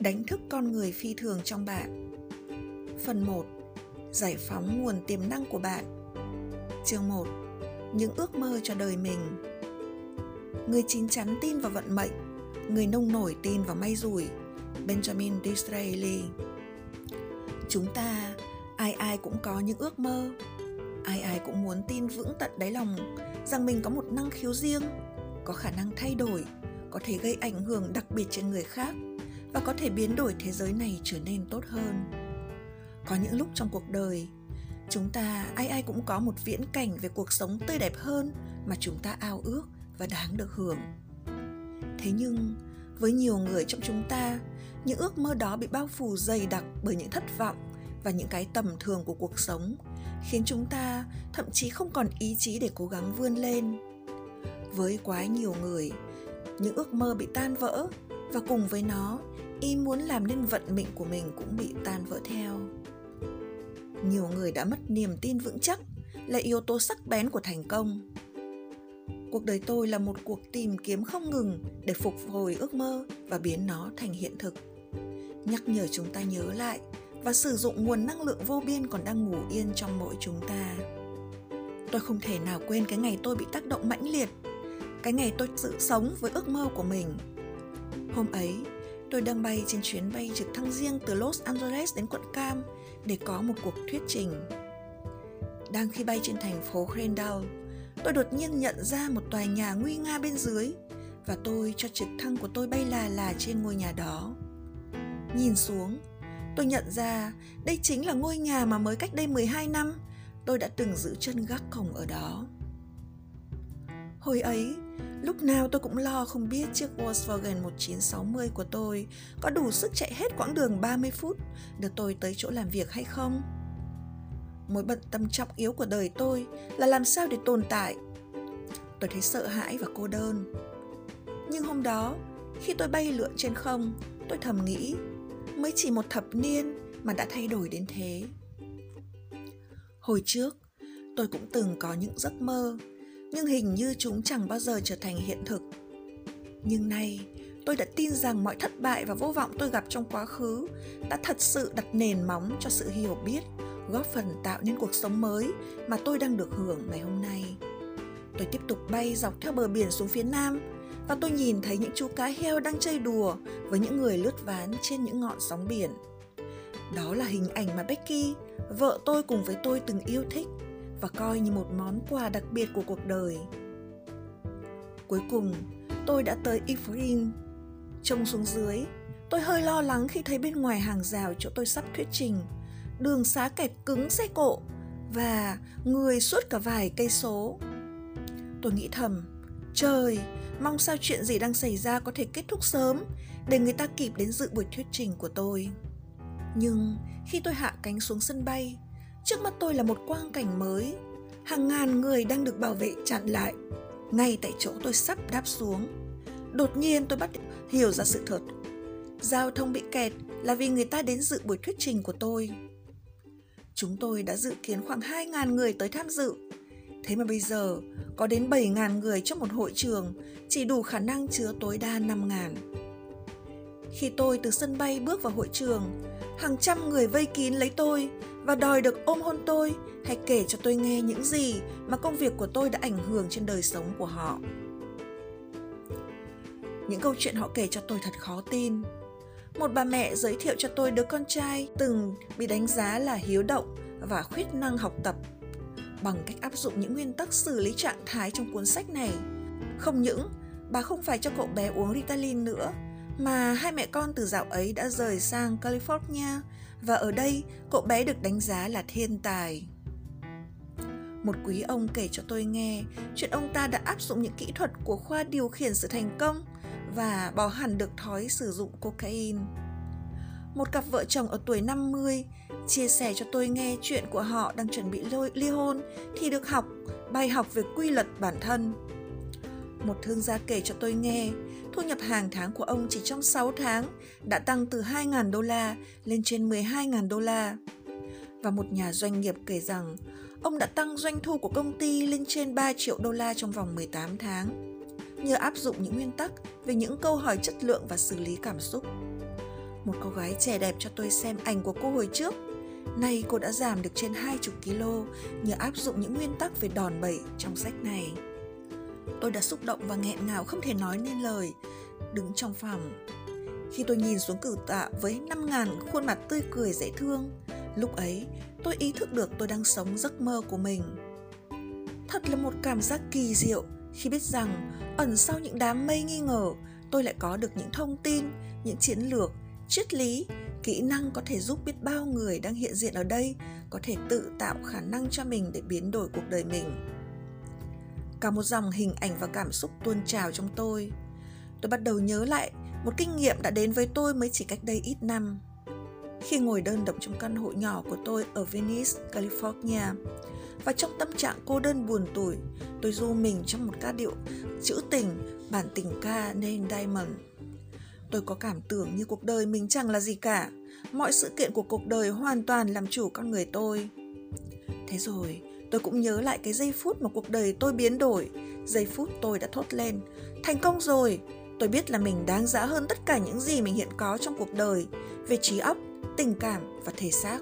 Đánh thức con người phi thường trong bạn. Phần 1 Giải phóng nguồn tiềm năng của bạn. Chương 1 Những ước mơ cho đời mình. Người chín chắn tin vào vận mệnh Người nông nổi tin vào may rủi Benjamin Disraeli. Chúng ta, ai ai cũng có những ước mơ. Ai ai cũng muốn tin vững tận đáy lòng Rằng mình có một năng khiếu riêng Có khả năng thay đổi Có thể gây ảnh hưởng đặc biệt trên người khác và có thể biến đổi thế giới này trở nên tốt hơn. Có những lúc trong cuộc đời, chúng ta ai ai cũng có một viễn cảnh về cuộc sống tươi đẹp hơn mà chúng ta ao ước và đáng được hưởng. Thế nhưng, với nhiều người trong chúng ta, những ước mơ đó bị bao phủ dày đặc bởi những thất vọng và những cái tầm thường của cuộc sống, khiến chúng ta thậm chí không còn ý chí để cố gắng vươn lên. Với quá nhiều người, những ước mơ bị tan vỡ và cùng với nó ý muốn làm nên vận mệnh của mình cũng bị tan vỡ theo. Nhiều người đã mất niềm tin vững chắc, là yếu tố sắc bén của thành công. Cuộc đời tôi là một cuộc tìm kiếm không ngừng để phục hồi ước mơ và biến nó thành hiện thực. Nhắc nhở chúng ta nhớ lại và sử dụng nguồn năng lượng vô biên còn đang ngủ yên trong mỗi chúng ta. Tôi không thể nào quên cái ngày tôi bị tác động mãnh liệt, cái ngày tôi tự sống với ước mơ của mình. Hôm ấy tôi đang bay trên chuyến bay trực thăng riêng từ Los Angeles đến quận Cam để có một cuộc thuyết trình. Đang khi bay trên thành phố Crandall, tôi đột nhiên nhận ra một tòa nhà nguy nga bên dưới và tôi cho trực thăng của tôi bay là là trên ngôi nhà đó. Nhìn xuống, tôi nhận ra đây chính là ngôi nhà mà mới cách đây 12 năm tôi đã từng giữ chân gác cổng ở đó. Hồi ấy, Lúc nào tôi cũng lo không biết chiếc Volkswagen 1960 của tôi có đủ sức chạy hết quãng đường 30 phút được tôi tới chỗ làm việc hay không. Mối bận tâm trọng yếu của đời tôi là làm sao để tồn tại. Tôi thấy sợ hãi và cô đơn. Nhưng hôm đó, khi tôi bay lượn trên không, tôi thầm nghĩ, mới chỉ một thập niên mà đã thay đổi đến thế. Hồi trước, tôi cũng từng có những giấc mơ nhưng hình như chúng chẳng bao giờ trở thành hiện thực. Nhưng nay, tôi đã tin rằng mọi thất bại và vô vọng tôi gặp trong quá khứ đã thật sự đặt nền móng cho sự hiểu biết, góp phần tạo nên cuộc sống mới mà tôi đang được hưởng ngày hôm nay. Tôi tiếp tục bay dọc theo bờ biển xuống phía nam và tôi nhìn thấy những chú cá heo đang chơi đùa với những người lướt ván trên những ngọn sóng biển. Đó là hình ảnh mà becky, vợ tôi cùng với tôi từng yêu thích và coi như một món quà đặc biệt của cuộc đời. Cuối cùng, tôi đã tới Ifrin. Trông xuống dưới, tôi hơi lo lắng khi thấy bên ngoài hàng rào chỗ tôi sắp thuyết trình, đường xá kẹt cứng xe cộ và người suốt cả vài cây số. Tôi nghĩ thầm, trời, mong sao chuyện gì đang xảy ra có thể kết thúc sớm để người ta kịp đến dự buổi thuyết trình của tôi. Nhưng khi tôi hạ cánh xuống sân bay, Trước mắt tôi là một quang cảnh mới, hàng ngàn người đang được bảo vệ chặn lại. Ngay tại chỗ tôi sắp đáp xuống, đột nhiên tôi bắt hiểu ra sự thật. Giao thông bị kẹt là vì người ta đến dự buổi thuyết trình của tôi. Chúng tôi đã dự kiến khoảng 2.000 người tới tham dự. Thế mà bây giờ có đến 7.000 người trong một hội trường chỉ đủ khả năng chứa tối đa 5.000. Khi tôi từ sân bay bước vào hội trường, hàng trăm người vây kín lấy tôi và đòi được ôm hôn tôi hay kể cho tôi nghe những gì mà công việc của tôi đã ảnh hưởng trên đời sống của họ. Những câu chuyện họ kể cho tôi thật khó tin. Một bà mẹ giới thiệu cho tôi đứa con trai từng bị đánh giá là hiếu động và khuyết năng học tập bằng cách áp dụng những nguyên tắc xử lý trạng thái trong cuốn sách này. Không những bà không phải cho cậu bé uống Ritalin nữa mà hai mẹ con từ dạo ấy đã rời sang California, và ở đây cậu bé được đánh giá là thiên tài. Một quý ông kể cho tôi nghe chuyện ông ta đã áp dụng những kỹ thuật của khoa điều khiển sự thành công và bỏ hẳn được thói sử dụng cocaine. Một cặp vợ chồng ở tuổi 50 chia sẻ cho tôi nghe chuyện của họ đang chuẩn bị ly hôn thì được học, bài học về quy luật bản thân. Một thương gia kể cho tôi nghe, thu nhập hàng tháng của ông chỉ trong 6 tháng đã tăng từ 2.000 đô la lên trên 12.000 đô la. Và một nhà doanh nghiệp kể rằng, ông đã tăng doanh thu của công ty lên trên 3 triệu đô la trong vòng 18 tháng, nhờ áp dụng những nguyên tắc về những câu hỏi chất lượng và xử lý cảm xúc. một cô gái trẻ đẹp cho tôi xem ảnh của cô hồi trước. Nay cô đã giảm được trên 20 kg nhờ áp dụng những nguyên tắc về đòn bẩy trong sách này. Tôi đã xúc động và nghẹn ngào không thể nói nên lời, đứng trong phòng. Khi tôi nhìn xuống cử tạ với 5.000 khuôn mặt tươi cười dễ thương, lúc ấy tôi ý thức được tôi đang sống giấc mơ của mình. Thật là một cảm giác kỳ diệu khi biết rằng ẩn sau những đám mây nghi ngờ, tôi lại có được những thông tin, những chiến lược, triết lý, kỹ năng có thể giúp biết bao người đang hiện diện ở đây có thể tự tạo khả năng cho mình để biến đổi cuộc đời mình. Cả một dòng hình ảnh và cảm xúc tuôn trào trong tôi. Tôi bắt đầu nhớ lại một kinh nghiệm đã đến với tôi mới chỉ cách đây ít năm. Khi ngồi đơn độc trong căn hộ nhỏ của tôi ở Venice, California, và trong tâm trạng cô đơn buồn tủi, tôi du mình trong một ca điệu trữ tình, bản tình ca nên Diamond. Tôi có cảm tưởng như cuộc đời mình chẳng là gì cả, mọi sự kiện của cuộc đời hoàn toàn làm chủ con người tôi. Thế rồi, tôi cũng nhớ lại cái giây phút mà cuộc đời tôi biến đổi, giây phút tôi đã thốt lên, thành công rồi, tôi biết là mình đáng giá hơn tất cả những gì mình hiện có trong cuộc đời, về trí óc, tình cảm và thể xác.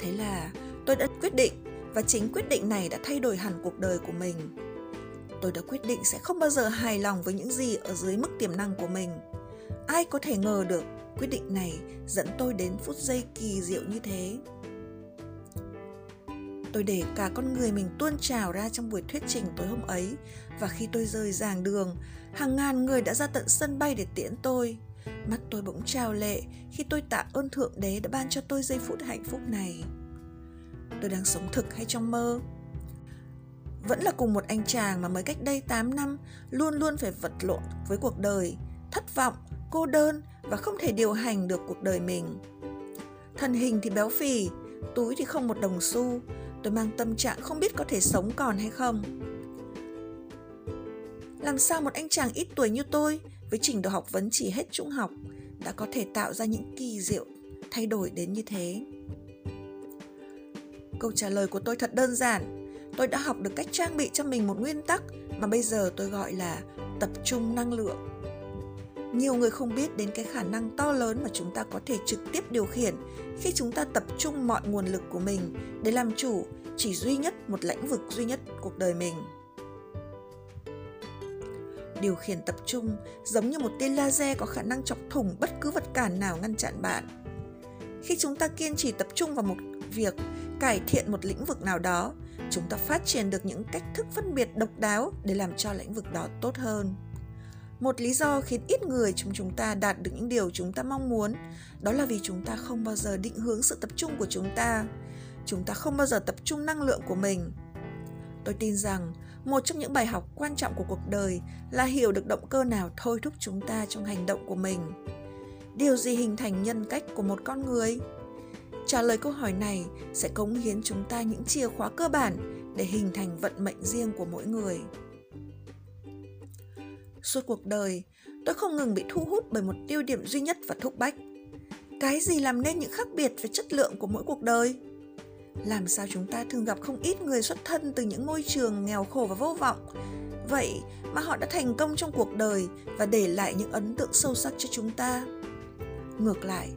Thế là tôi đã quyết định và chính quyết định này đã thay đổi hẳn cuộc đời của mình. Tôi đã quyết định sẽ không bao giờ hài lòng với những gì ở dưới mức tiềm năng của mình. Ai có thể ngờ được quyết định này dẫn tôi đến phút giây kỳ diệu như thế tôi để cả con người mình tuôn trào ra trong buổi thuyết trình tối hôm ấy. Và khi tôi rời giảng đường hàng ngàn người đã ra tận sân bay để tiễn tôi. Mắt tôi bỗng trào lệ khi tôi tạ ơn thượng đế đã ban cho tôi giây phút hạnh phúc này. Tôi đang sống thực hay trong mơ? Vẫn là cùng một anh chàng mà mới cách đây 8 năm luôn luôn phải vật lộn với cuộc đời, thất vọng, cô đơn và không thể điều hành được cuộc đời mình. Thân hình thì béo phì, túi thì không một đồng xu, tôi mang tâm trạng không biết có thể sống còn hay không. Làm sao một anh chàng ít tuổi như tôi, với trình độ học vấn chỉ hết trung học, đã có thể tạo ra những kỳ diệu thay đổi đến như thế? Câu trả lời của tôi thật đơn giản. Tôi đã học được cách trang bị cho mình một nguyên tắc mà bây giờ tôi gọi là tập trung năng lượng. Nhiều người không biết đến cái khả năng to lớn mà chúng ta có thể trực tiếp điều khiển khi chúng ta tập trung mọi nguồn lực của mình để làm chủ, chỉ duy nhất một lĩnh vực duy nhất cuộc đời mình. Điều khiển tập trung giống như một tia laser có khả năng chọc thủng bất cứ vật cản nào ngăn chặn bạn. Khi chúng ta kiên trì tập trung vào một việc, cải thiện một lĩnh vực nào đó, chúng ta phát triển được những cách thức phân biệt độc đáo để làm cho lĩnh vực đó tốt hơn một lý do khiến ít người chúng chúng ta đạt được những điều chúng ta mong muốn, đó là vì chúng ta không bao giờ định hướng sự tập trung của chúng ta. Chúng ta không bao giờ tập trung năng lượng của mình. Tôi tin rằng một trong những bài học quan trọng của cuộc đời là hiểu được động cơ nào thôi thúc chúng ta trong hành động của mình. Điều gì hình thành nhân cách của một con người? Trả lời câu hỏi này sẽ cống hiến chúng ta những chìa khóa cơ bản để hình thành vận mệnh riêng của mỗi người. Suốt cuộc đời, tôi không ngừng bị thu hút bởi một tiêu điểm duy nhất và thúc bách. Cái gì làm nên những khác biệt về chất lượng của mỗi cuộc đời? Làm sao chúng ta thường gặp không ít người xuất thân từ những môi trường nghèo khổ và vô vọng, vậy mà họ đã thành công trong cuộc đời và để lại những ấn tượng sâu sắc cho chúng ta. Ngược lại,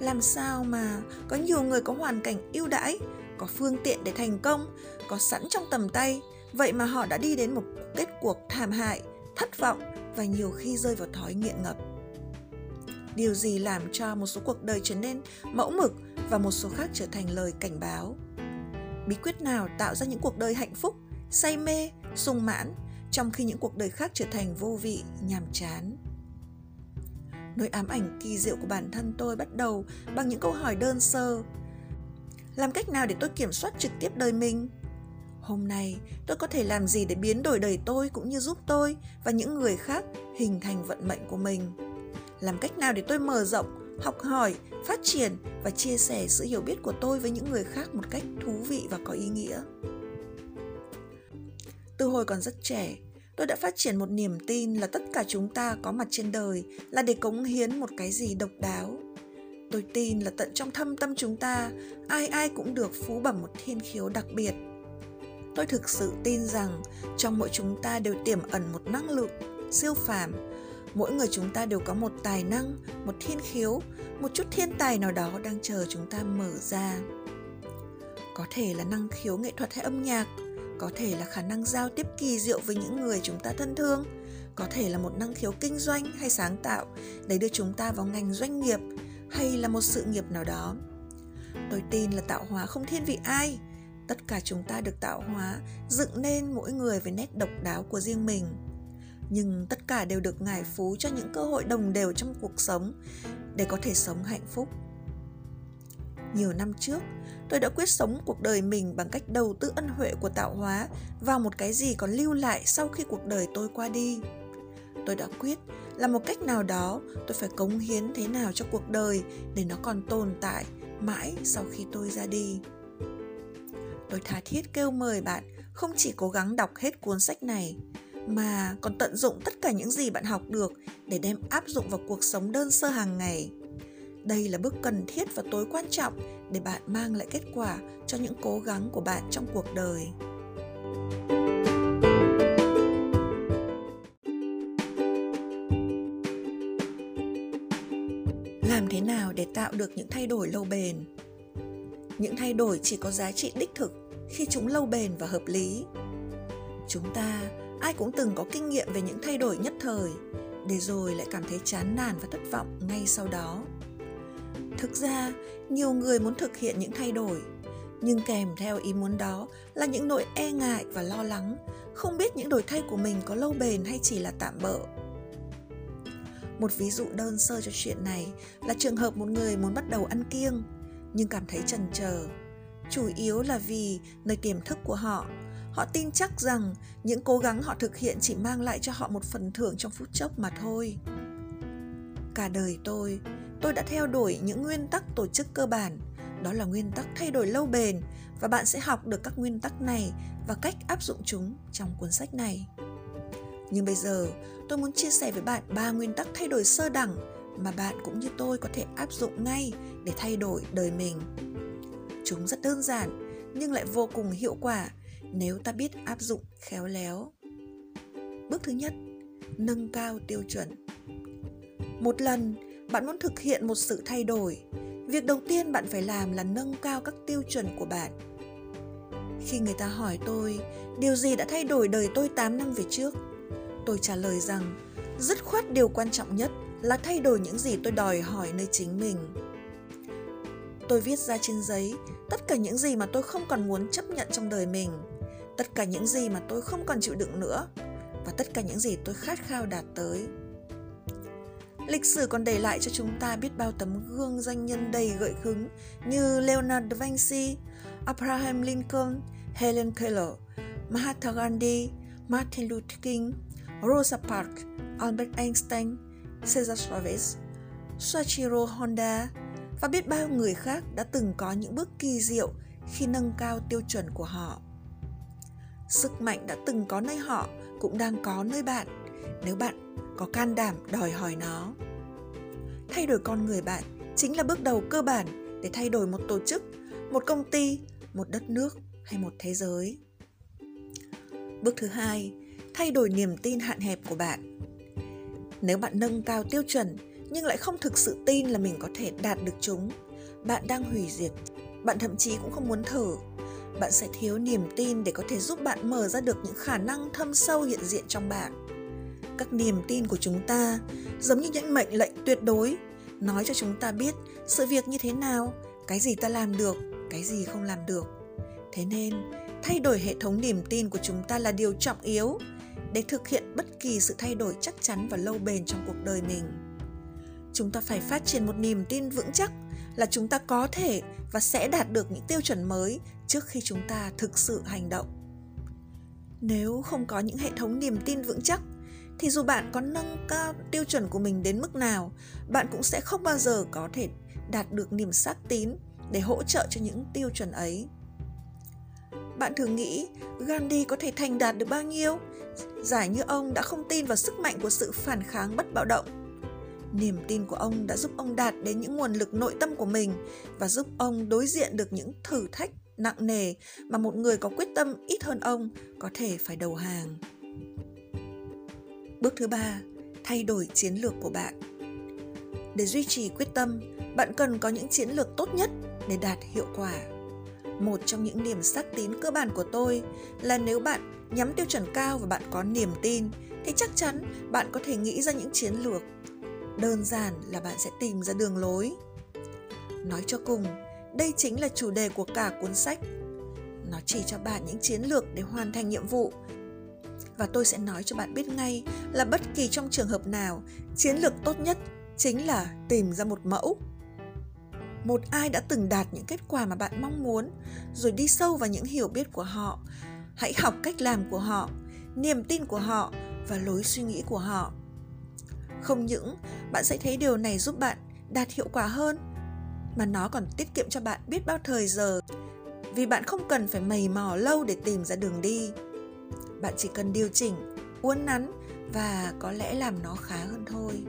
làm sao mà có nhiều người có hoàn cảnh ưu đãi có phương tiện để thành công có sẵn trong tầm tay vậy mà họ đã đi đến một kết cuộc thảm hại thất vọng và nhiều khi rơi vào thói nghiện ngập điều gì làm cho một số cuộc đời trở nên mẫu mực và một số khác trở thành lời cảnh báo bí quyết nào tạo ra những cuộc đời hạnh phúc, say mê, sung mãn trong khi những cuộc đời khác trở thành vô vị, nhàm chán Nỗi ám ảnh kỳ diệu của bản thân tôi bắt đầu bằng những câu hỏi đơn sơ. Làm cách nào để tôi kiểm soát trực tiếp đời mình? Hôm nay, tôi có thể làm gì để biến đổi đời tôi cũng như giúp tôi và những người khác hình thành vận mệnh của mình? Làm cách nào để tôi mở rộng, học hỏi, phát triển và chia sẻ sự hiểu biết của tôi với những người khác một cách thú vị và có ý nghĩa? Từ hồi còn rất trẻ, tôi đã phát triển một niềm tin là tất cả chúng ta có mặt trên đời là để cống hiến một cái gì độc đáo tôi tin là tận trong thâm tâm chúng ta ai ai cũng được phú bẩm một thiên khiếu đặc biệt tôi thực sự tin rằng trong mỗi chúng ta đều tiềm ẩn một năng lượng siêu phàm. Mỗi người chúng ta đều có một tài năng, một thiên khiếu, một chút thiên tài nào đó đang chờ chúng ta mở ra. Có thể là năng khiếu nghệ thuật hay âm nhạc, có thể là khả năng giao tiếp kỳ diệu với những người chúng ta thân thương, có thể là một năng khiếu kinh doanh hay sáng tạo để đưa chúng ta vào ngành doanh nghiệp hay là một sự nghiệp nào đó. Tôi tin là tạo hóa không thiên vị ai tất cả chúng ta được tạo hóa, dựng nên mỗi người với nét độc đáo của riêng mình. Nhưng tất cả đều được ngài phú cho những cơ hội đồng đều trong cuộc sống để có thể sống hạnh phúc. Nhiều năm trước, tôi đã quyết sống cuộc đời mình bằng cách đầu tư ân huệ của tạo hóa vào một cái gì còn lưu lại sau khi cuộc đời tôi qua đi. Tôi đã quyết là một cách nào đó tôi phải cống hiến thế nào cho cuộc đời để nó còn tồn tại mãi sau khi tôi ra đi tôi tha thiết kêu mời bạn không chỉ cố gắng đọc hết cuốn sách này, mà còn tận dụng tất cả những gì bạn học được để đem áp dụng vào cuộc sống đơn sơ hàng ngày. Đây là bước cần thiết và tối quan trọng để bạn mang lại kết quả cho những cố gắng của bạn trong cuộc đời. Làm thế nào để tạo được những thay đổi lâu bền? Những thay đổi chỉ có giá trị đích thực khi chúng lâu bền và hợp lý. Chúng ta, ai cũng từng có kinh nghiệm về những thay đổi nhất thời, để rồi lại cảm thấy chán nản và thất vọng ngay sau đó. Thực ra, nhiều người muốn thực hiện những thay đổi, nhưng kèm theo ý muốn đó là những nỗi e ngại và lo lắng, không biết những đổi thay của mình có lâu bền hay chỉ là tạm bỡ. một ví dụ đơn sơ cho chuyện này là trường hợp một người muốn bắt đầu ăn kiêng, nhưng cảm thấy chần chờ chủ yếu là vì nơi tiềm thức của họ. Họ tin chắc rằng những cố gắng họ thực hiện chỉ mang lại cho họ một phần thưởng trong phút chốc mà thôi. Cả đời tôi tôi đã theo đuổi những nguyên tắc tổ chức cơ bản. Đó là nguyên tắc thay đổi lâu bền và bạn sẽ học được các nguyên tắc này và cách áp dụng chúng trong cuốn sách này. Nhưng bây giờ, tôi muốn chia sẻ với bạn ba nguyên tắc thay đổi sơ đẳng mà bạn cũng như tôi có thể áp dụng ngay để thay đổi đời mình chúng rất đơn giản, nhưng lại vô cùng hiệu quả nếu ta biết áp dụng khéo léo. Bước thứ nhất, nâng cao tiêu chuẩn. Một lần, bạn muốn thực hiện một sự thay đổi, việc đầu tiên bạn phải làm là nâng cao các tiêu chuẩn của bạn. Khi người ta hỏi tôi, điều gì đã thay đổi đời tôi 8 năm về trước? Tôi trả lời rằng, dứt khoát điều quan trọng nhất là thay đổi những gì tôi đòi hỏi nơi chính mình tôi viết ra trên giấy tất cả những gì mà tôi không còn muốn chấp nhận trong đời mình tất cả những gì mà tôi không còn chịu đựng nữa và tất cả những gì tôi khát khao đạt tới. Lịch sử còn để lại cho chúng ta biết bao tấm gương danh nhân đầy gợi hứng như Leonardo da Vinci, Abraham Lincoln, Helen Keller, Mahatma Gandhi, Martin Luther King, Rosa Parks, Albert Einstein, Cesar Chavez, Soichiro Honda và biết bao người khác đã từng có những bước kỳ diệu khi nâng cao tiêu chuẩn của họ. Sức mạnh đã từng có nơi họ cũng đang có nơi bạn nếu bạn có can đảm đòi hỏi nó. Thay đổi con người bạn chính là bước đầu cơ bản để thay đổi một tổ chức, một công ty, một đất nước hay một thế giới. Bước thứ hai, thay đổi niềm tin hạn hẹp của bạn. Nếu bạn nâng cao tiêu chuẩn nhưng lại không thực sự tin là mình có thể đạt được chúng, bạn đang hủy diệt. Bạn thậm chí cũng không muốn thử. Bạn sẽ thiếu niềm tin để có thể giúp bạn mở ra được những khả năng thâm sâu hiện diện trong bạn. Các niềm tin của chúng ta giống như những mệnh lệnh tuyệt đối, nói cho chúng ta biết sự việc như thế nào, cái gì ta làm được, cái gì không làm được. Thế nên, thay đổi hệ thống niềm tin của chúng ta là điều trọng yếu để thực hiện bất kỳ sự thay đổi chắc chắn và lâu bền trong cuộc đời mình chúng ta phải phát triển một niềm tin vững chắc là chúng ta có thể và sẽ đạt được những tiêu chuẩn mới trước khi chúng ta thực sự hành động. Nếu không có những hệ thống niềm tin vững chắc, thì dù bạn có nâng cao tiêu chuẩn của mình đến mức nào, bạn cũng sẽ không bao giờ có thể đạt được niềm xác tín để hỗ trợ cho những tiêu chuẩn ấy. Bạn thường nghĩ, gandhi có thể thành đạt được bao nhiêu? Giải như ông đã không tin vào sức mạnh của sự phản kháng bất bạo động niềm tin của ông đã giúp ông đạt đến những nguồn lực nội tâm của mình và giúp ông đối diện được những thử thách nặng nề mà một người có quyết tâm ít hơn ông có thể phải đầu hàng. Bước thứ ba, thay đổi chiến lược của bạn. Để duy trì quyết tâm, bạn cần có những chiến lược tốt nhất để đạt hiệu quả. Một trong những điểm xác tín cơ bản của tôi là nếu bạn nhắm tiêu chuẩn cao và bạn có niềm tin, thì chắc chắn bạn có thể nghĩ ra những chiến lược đơn giản là bạn sẽ tìm ra đường lối. Nói cho cùng, đây chính là chủ đề của cả cuốn sách. Nó chỉ cho bạn những chiến lược để hoàn thành nhiệm vụ. Và tôi sẽ nói cho bạn biết ngay là bất kỳ trong trường hợp nào, chiến lược tốt nhất chính là tìm ra một mẫu. Một ai đã từng đạt những kết quả mà bạn mong muốn, rồi đi sâu vào những hiểu biết của họ. Hãy học cách làm của họ, niềm tin của họ và lối suy nghĩ của họ không những bạn sẽ thấy điều này giúp bạn đạt hiệu quả hơn, mà nó còn tiết kiệm cho bạn biết bao thời giờ. Vì bạn không cần phải mầy mò lâu để tìm ra đường đi. Bạn chỉ cần điều chỉnh, uốn nắn và có lẽ làm nó khá hơn thôi.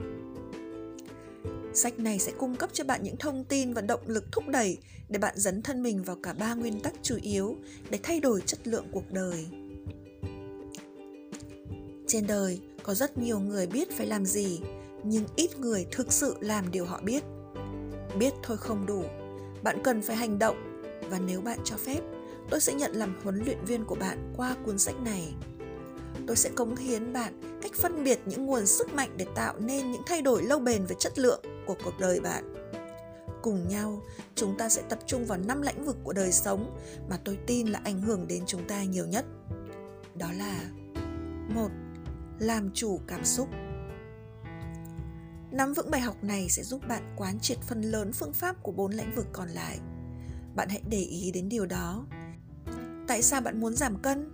Sách này sẽ cung cấp cho bạn những thông tin và động lực thúc đẩy để bạn dấn thân mình vào cả ba nguyên tắc chủ yếu để thay đổi chất lượng cuộc đời. Trên đời có rất nhiều người biết phải làm gì, nhưng ít người thực sự làm điều họ biết. Biết thôi không đủ. Bạn cần phải hành động. Và nếu bạn cho phép, tôi sẽ nhận làm huấn luyện viên của bạn qua cuốn sách này. Tôi sẽ cống hiến bạn cách phân biệt những nguồn sức mạnh để tạo nên những thay đổi lâu bền về chất lượng của cuộc đời bạn. Cùng nhau, chúng ta sẽ tập trung vào năm lĩnh vực của đời sống mà tôi tin là ảnh hưởng đến chúng ta nhiều nhất. Đó là, một làm chủ cảm xúc. Nắm vững bài học này sẽ giúp bạn quán triệt phần lớn phương pháp của bốn lĩnh vực còn lại. Bạn hãy để ý đến điều đó. Tại sao bạn muốn giảm cân?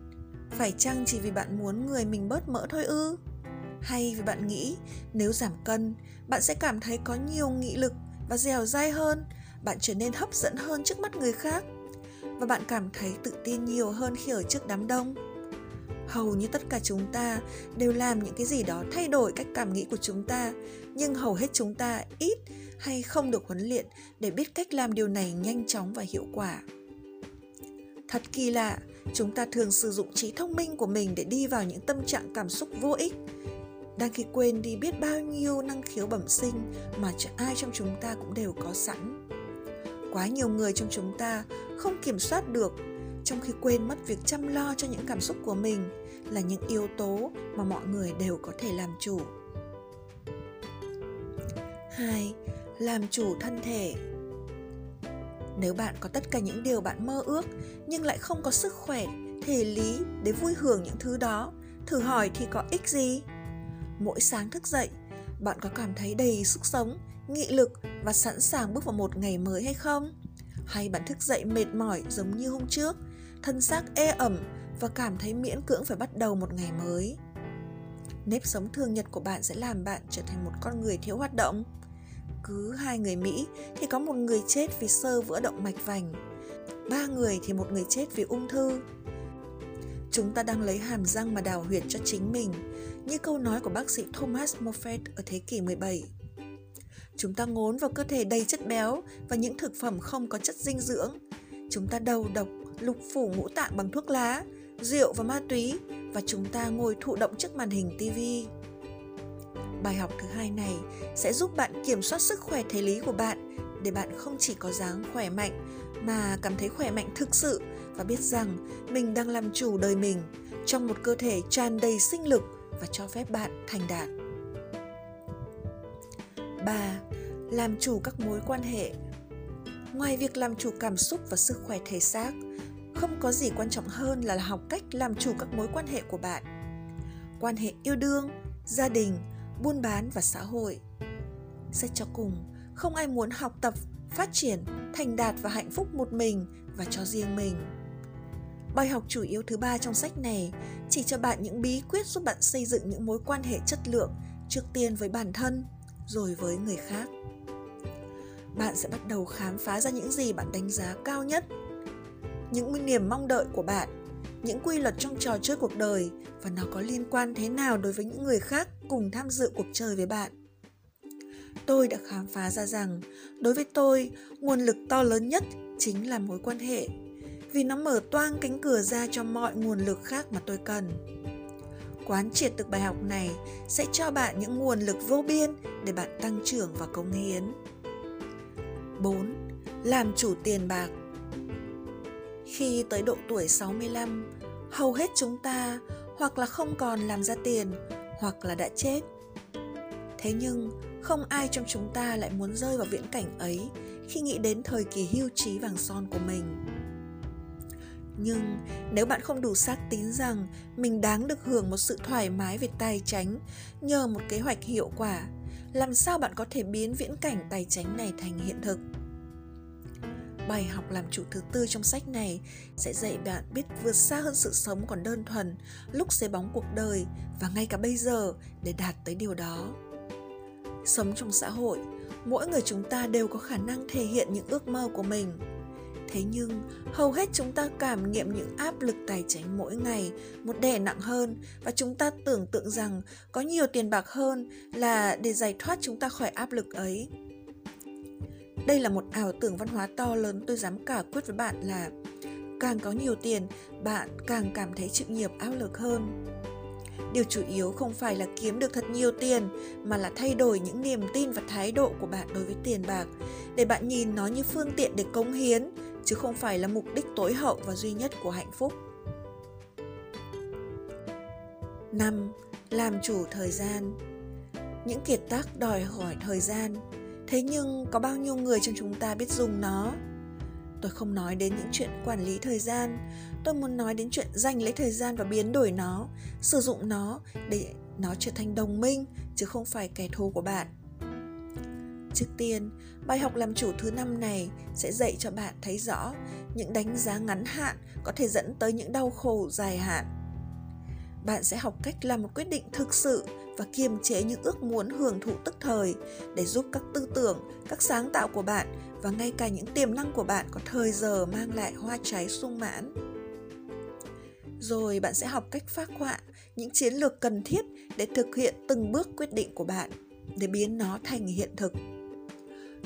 Phải chăng chỉ vì bạn muốn người mình bớt mỡ thôi ư? Hay vì bạn nghĩ nếu giảm cân, bạn sẽ cảm thấy có nhiều nghị lực và dẻo dai hơn, bạn trở nên hấp dẫn hơn trước mắt người khác? Và bạn cảm thấy tự tin nhiều hơn khi ở trước đám đông? Hầu như tất cả chúng ta đều làm những cái gì đó thay đổi cách cảm nghĩ của chúng ta. Nhưng hầu hết chúng ta ít hay không được huấn luyện để biết cách làm điều này nhanh chóng và hiệu quả. Thật kỳ lạ, chúng ta thường sử dụng trí thông minh của mình để đi vào những tâm trạng cảm xúc vô ích. Đang khi quên đi biết bao nhiêu năng khiếu bẩm sinh mà ai trong chúng ta cũng đều có sẵn. Quá nhiều người trong chúng ta không kiểm soát được trong khi quên mất việc chăm lo cho những cảm xúc của mình là những yếu tố mà mọi người đều có thể làm chủ 2. Làm chủ thân thể Nếu bạn có tất cả những điều bạn mơ ước nhưng lại không có sức khỏe, thể lý để vui hưởng những thứ đó, thử hỏi thì có ích gì? Mỗi sáng thức dậy, bạn có cảm thấy đầy sức sống, nghị lực và sẵn sàng bước vào một ngày mới hay không? Hay bạn thức dậy mệt mỏi giống như hôm trước, thân xác ê ẩm và cảm thấy miễn cưỡng phải bắt đầu một ngày mới? Nếp sống thường nhật của bạn sẽ làm bạn trở thành một con người thiếu hoạt động. Cứ hai người Mỹ thì có một người chết vì sơ vữa động mạch vành, ba người thì một người chết vì ung thư. Chúng ta đang lấy hàm răng mà đào huyệt cho chính mình, như câu nói của bác sĩ Thomas Moffat ở thế kỷ 17. Chúng ta ngốn vào cơ thể đầy chất béo và những thực phẩm không có chất dinh dưỡng. Chúng ta đầu độc, lục phủ ngũ tạng bằng thuốc lá, rượu và ma túy và chúng ta ngồi thụ động trước màn hình TV. Bài học thứ hai này sẽ giúp bạn kiểm soát sức khỏe thể lý của bạn để bạn không chỉ có dáng khỏe mạnh mà cảm thấy khỏe mạnh thực sự và biết rằng mình đang làm chủ đời mình trong một cơ thể tràn đầy sinh lực và cho phép bạn thành đạt. 3. Làm chủ các mối quan hệ Ngoài việc làm chủ cảm xúc và sức khỏe thể xác, không có gì quan trọng hơn là học cách làm chủ các mối quan hệ của bạn. Quan hệ yêu đương, gia đình, buôn bán và xã hội. Xét cho cùng, không ai muốn học tập, phát triển, thành đạt và hạnh phúc một mình và cho riêng mình. Bài học chủ yếu thứ ba trong sách này chỉ cho bạn những bí quyết giúp bạn xây dựng những mối quan hệ chất lượng trước tiên với bản thân, rồi với người khác. Bạn sẽ bắt đầu khám phá ra những gì bạn đánh giá cao nhất, những niềm mong đợi của bạn, những quy luật trong trò chơi cuộc đời và nó có liên quan thế nào đối với những người khác cùng tham dự cuộc chơi với bạn. Tôi đã khám phá ra rằng đối với tôi, nguồn lực to lớn nhất chính là mối quan hệ vì nó mở toang cánh cửa ra cho mọi nguồn lực khác mà tôi cần quán triệt được bài học này sẽ cho bạn những nguồn lực vô biên để bạn tăng trưởng và cống hiến. 4. Làm chủ tiền bạc khi tới độ tuổi 65, hầu hết chúng ta hoặc là không còn làm ra tiền hoặc là đã chết. Thế nhưng, không ai trong chúng ta lại muốn rơi vào viễn cảnh ấy khi nghĩ đến thời kỳ hưu trí vàng son của mình nhưng nếu bạn không đủ xác tín rằng mình đáng được hưởng một sự thoải mái về tài chính nhờ một kế hoạch hiệu quả làm sao bạn có thể biến viễn cảnh tài chính này thành hiện thực bài học làm chủ thứ tư trong sách này sẽ dạy bạn biết vượt xa hơn sự sống còn đơn thuần, lúc xế bóng cuộc đời và ngay cả bây giờ để đạt tới điều đó. Sống trong xã hội, mỗi người chúng ta đều có khả năng thể hiện những ước mơ của mình. Thế nhưng, hầu hết chúng ta cảm nghiệm những áp lực tài chính mỗi ngày một đè nặng hơn và chúng ta tưởng tượng rằng có nhiều tiền bạc hơn là để giải thoát chúng ta khỏi áp lực ấy đây là một ảo tưởng văn hóa to lớn tôi dám cả quyết với bạn là càng có nhiều tiền, bạn càng cảm thấy chịu nghiệp, áp lực hơn. Điều chủ yếu không phải là kiếm được thật nhiều tiền, mà là thay đổi những niềm tin và thái độ của bạn đối với tiền bạc. Để bạn nhìn nó như phương tiện để cống hiến, chứ không phải là mục đích tối hậu và duy nhất của hạnh phúc. 5. Làm chủ thời gian. Những kiệt tác đòi hỏi thời gian. Thế nhưng có bao nhiêu người trong chúng ta biết dùng nó? Tôi không nói đến những chuyện quản lý thời gian Tôi muốn nói đến chuyện dành lấy thời gian và biến đổi nó Sử dụng nó để nó trở thành đồng minh Chứ không phải kẻ thù của bạn Trước tiên, bài học làm chủ thứ năm này sẽ dạy cho bạn thấy rõ những đánh giá ngắn hạn có thể dẫn tới những đau khổ dài hạn. Bạn sẽ học cách làm một quyết định thực sự và kiềm chế những ước muốn hưởng thụ tức thời để giúp các tư tưởng, các sáng tạo của bạn và ngay cả những tiềm năng của bạn có thời giờ mang lại hoa trái sung mãn. Rồi bạn sẽ học cách phác họa những chiến lược cần thiết để thực hiện từng bước quyết định của bạn để biến nó thành hiện thực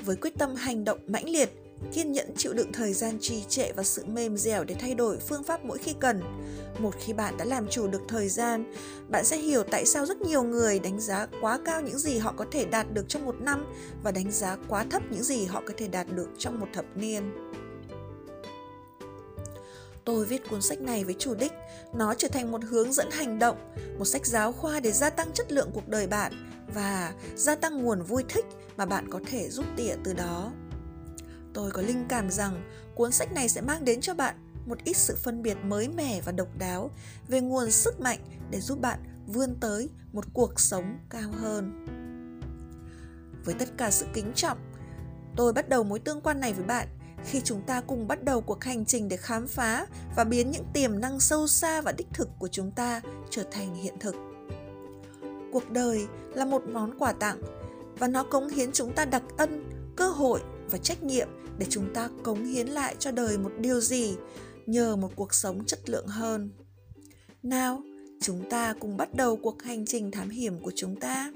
với quyết tâm hành động mãnh liệt kiên nhẫn chịu đựng thời gian trì trệ và sự mềm dẻo để thay đổi phương pháp mỗi khi cần một khi bạn đã làm chủ được thời gian, bạn sẽ hiểu tại sao rất nhiều người đánh giá quá cao những gì họ có thể đạt được trong một năm và đánh giá quá thấp những gì họ có thể đạt được trong một thập niên tôi viết cuốn sách này với chủ đích, nó trở thành một hướng dẫn hành động, một sách giáo khoa để gia tăng chất lượng cuộc đời bạn và gia tăng nguồn vui thích mà bạn có thể rút tỉa từ đó. Tôi có linh cảm rằng cuốn sách này sẽ mang đến cho bạn một ít sự phân biệt mới mẻ và độc đáo về nguồn sức mạnh để giúp bạn vươn tới một cuộc sống cao hơn. Với tất cả sự kính trọng, tôi bắt đầu mối tương quan này với bạn khi chúng ta cùng bắt đầu cuộc hành trình để khám phá và biến những tiềm năng sâu xa và đích thực của chúng ta trở thành hiện thực cuộc đời là một món quà tặng và nó cống hiến chúng ta đặc ân cơ hội và trách nhiệm để chúng ta cống hiến lại cho đời một điều gì, nhờ một cuộc sống chất lượng hơn. Nào, chúng ta cùng bắt đầu cuộc hành trình thám hiểm của chúng ta.